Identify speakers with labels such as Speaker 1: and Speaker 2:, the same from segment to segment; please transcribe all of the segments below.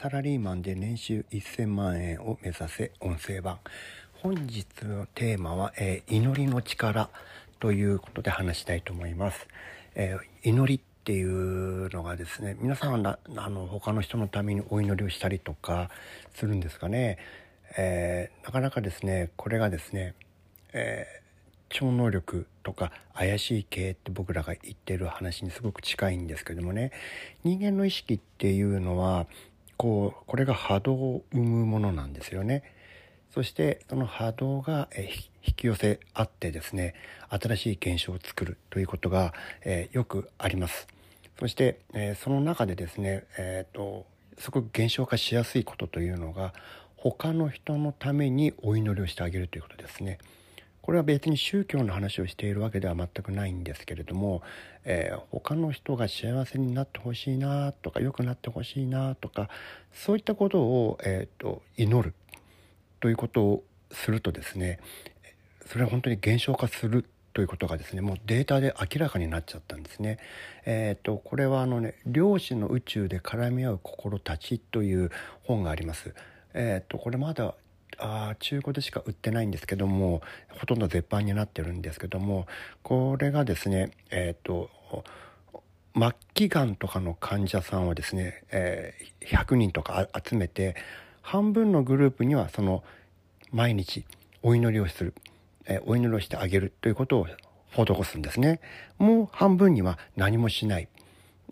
Speaker 1: サラリーマンで年収1000万円を目指せ音声版。本日のテーマは、えー、祈りの力ということで話したいと思います、えー、祈りっていうのがですね皆さんはあの他の人のためにお祈りをしたりとかするんですかね、えー、なかなかですねこれがですね、え超能力とか怪しい系って僕らが言ってる話にすごく近いんですけどもね。人間の意識っていうのはこうこれが波動を生むものなんですよね。そしてその波動が引き寄せ合ってですね新しい現象を作るということが、えー、よくあります。そして、えー、その中でですね、えーと、すごく現象化しやすいことというのが他の人のためにお祈りをしてあげるということですね。これは別に宗教の話をしているわけでは全くないんですけれども、えー、他の人が幸せになってほしいなとか良くなってほしいなとかそういったことを、えーと、祈るということをするとですねそれは本当に減少化するということがですねもうデータで明らかになっちゃったんですね。えーと、これはあのね「量子の宇宙で絡み合う心たち」という本があります。えーとこれまだあ中古でしか売ってないんですけどもほとんど絶版になってるんですけどもこれがですねえっ、と末期がんとかの患者さんをですね、えー、100人とか集めて半分のグループにはその毎日お祈りをする、えー、お祈りをしてあげるということを施すんですね。もう半分には何もしない。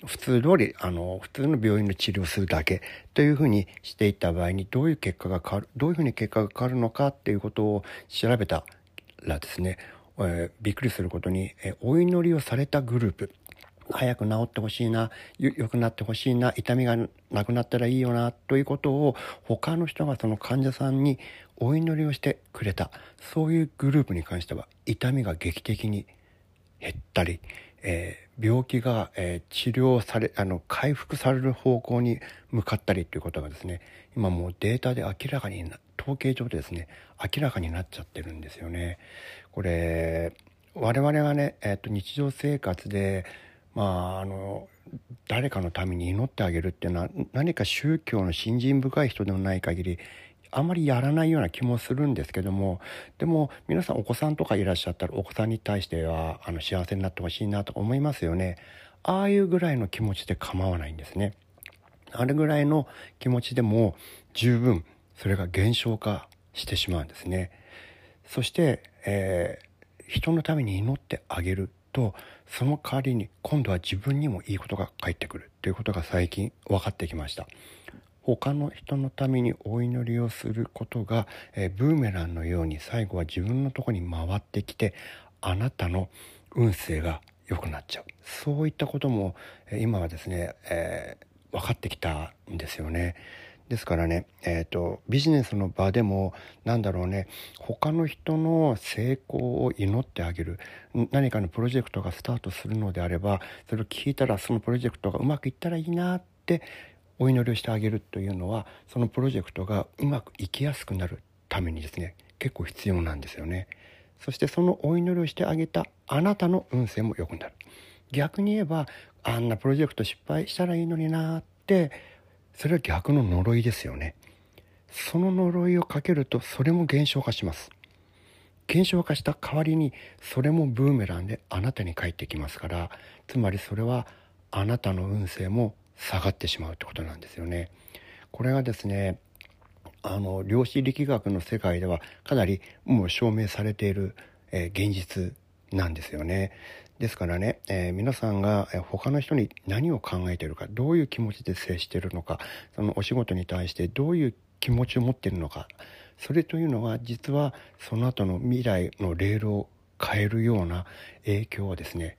Speaker 1: 普通通りあの普通の病院の治療をするだけというふうにしていった場合にどういう結果が変わるどういうふうに結果が変わるのかっていうことを調べたらですね、えー、びっくりすることに、えー、お祈りをされたグループ早く治ってほしいな良くなってほしいな痛みがなくなったらいいよなということを他の人がその患者さんにお祈りをしてくれたそういうグループに関しては痛みが劇的に減ったりえー、病気が、えー、治療されあの回復される方向に向かったりということがですね今もうデータで明らかに統計上でですね明らかになっちゃってるんですよね。これ我々がね、えーと、日常生活でまああの誰かのために祈ってあげるっていうのは何か宗教の信心深い人でもない限りあんまりやらないような気もするんですけどもでも皆さんお子さんとかいらっしゃったらお子さんに対してはあの幸せになってほしいなと思いますよね。ああいうぐらいの気持ちで構わないんですね。あれぐらいの気持ちでも十分それが減少化してしまうんですね。そして、えー、人のために祈ってあげるとその代わりに今度は自分にもいいことが返ってくるということが最近分かってきました。他の人のためにお祈りをすることが、え、ブーメランのように最後は自分のとこに回ってきてあなたの運勢が良くなっちゃうそういったことも、今はですね、えー、分かってきたんですよね。ですからね、えーと、ビジネスの場でも何だろうね他の人の成功を祈ってあげる何かのプロジェクトがスタートするのであればそれを聞いたらそのプロジェクトがうまくいったらいいなってお祈りをしてあげるというのはそのプロジェクトがうまくいきやすくなるためにですね結構必要なんですよね。そしてそのお祈りをしてあげたあなたの運勢も良くなる。逆に言えばあんなプロジェクト失敗したらいいのになってそれは逆の呪いですよね。その呪いをかけるとそれも減少化します。減少化した代わりにそれもブーメランであなたに返ってきますからつまりそれはあなたの運勢も下がってしまうってことなんですよね。これはですねあの量子力学の世界ではかなりもう証明されている、えー、現実なんですよね。ですからね、えー、皆さんが他の人に何を考えているかどういう気持ちで接しているのかそのお仕事に対してどういう気持ちを持っているのかそれというのは実はその後の未来のレールを変えるような影響をですね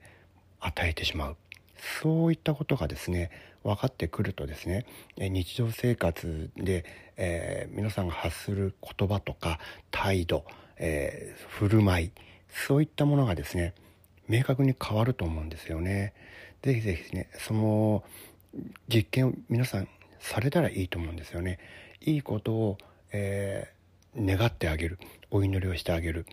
Speaker 1: 与えてしまうそういったことがですね分かってくるとですね日常生活で、えー、皆さんが発する言葉とか態度、えー、振る舞いそういったものがですね明確に変わると思うんですよね。ぜひぜひねその実験を皆さんされたらいいと思うんですよね。いいことを、えー、願ってあげるお祈りをしてあげる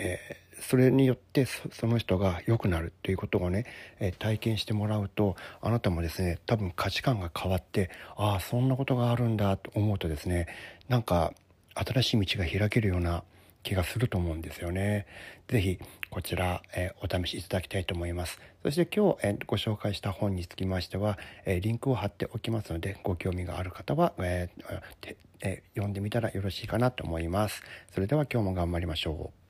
Speaker 1: えー、それによってその人が良くなるということをね、えー、体験してもらうとあなたもですね多分価値観が変わってああそんなことがあるんだと思うとですねなんか新しい道が開けるような気がすると思うんですよね。是非こちら、えー、お試しいただきたいと思います。そして今日、えー、ご紹介した本につきましては、えー、リンクを貼っておきますのでご興味がある方は、ええ読んでみたらよろしいかなと思います。それでは今日も頑張りましょう。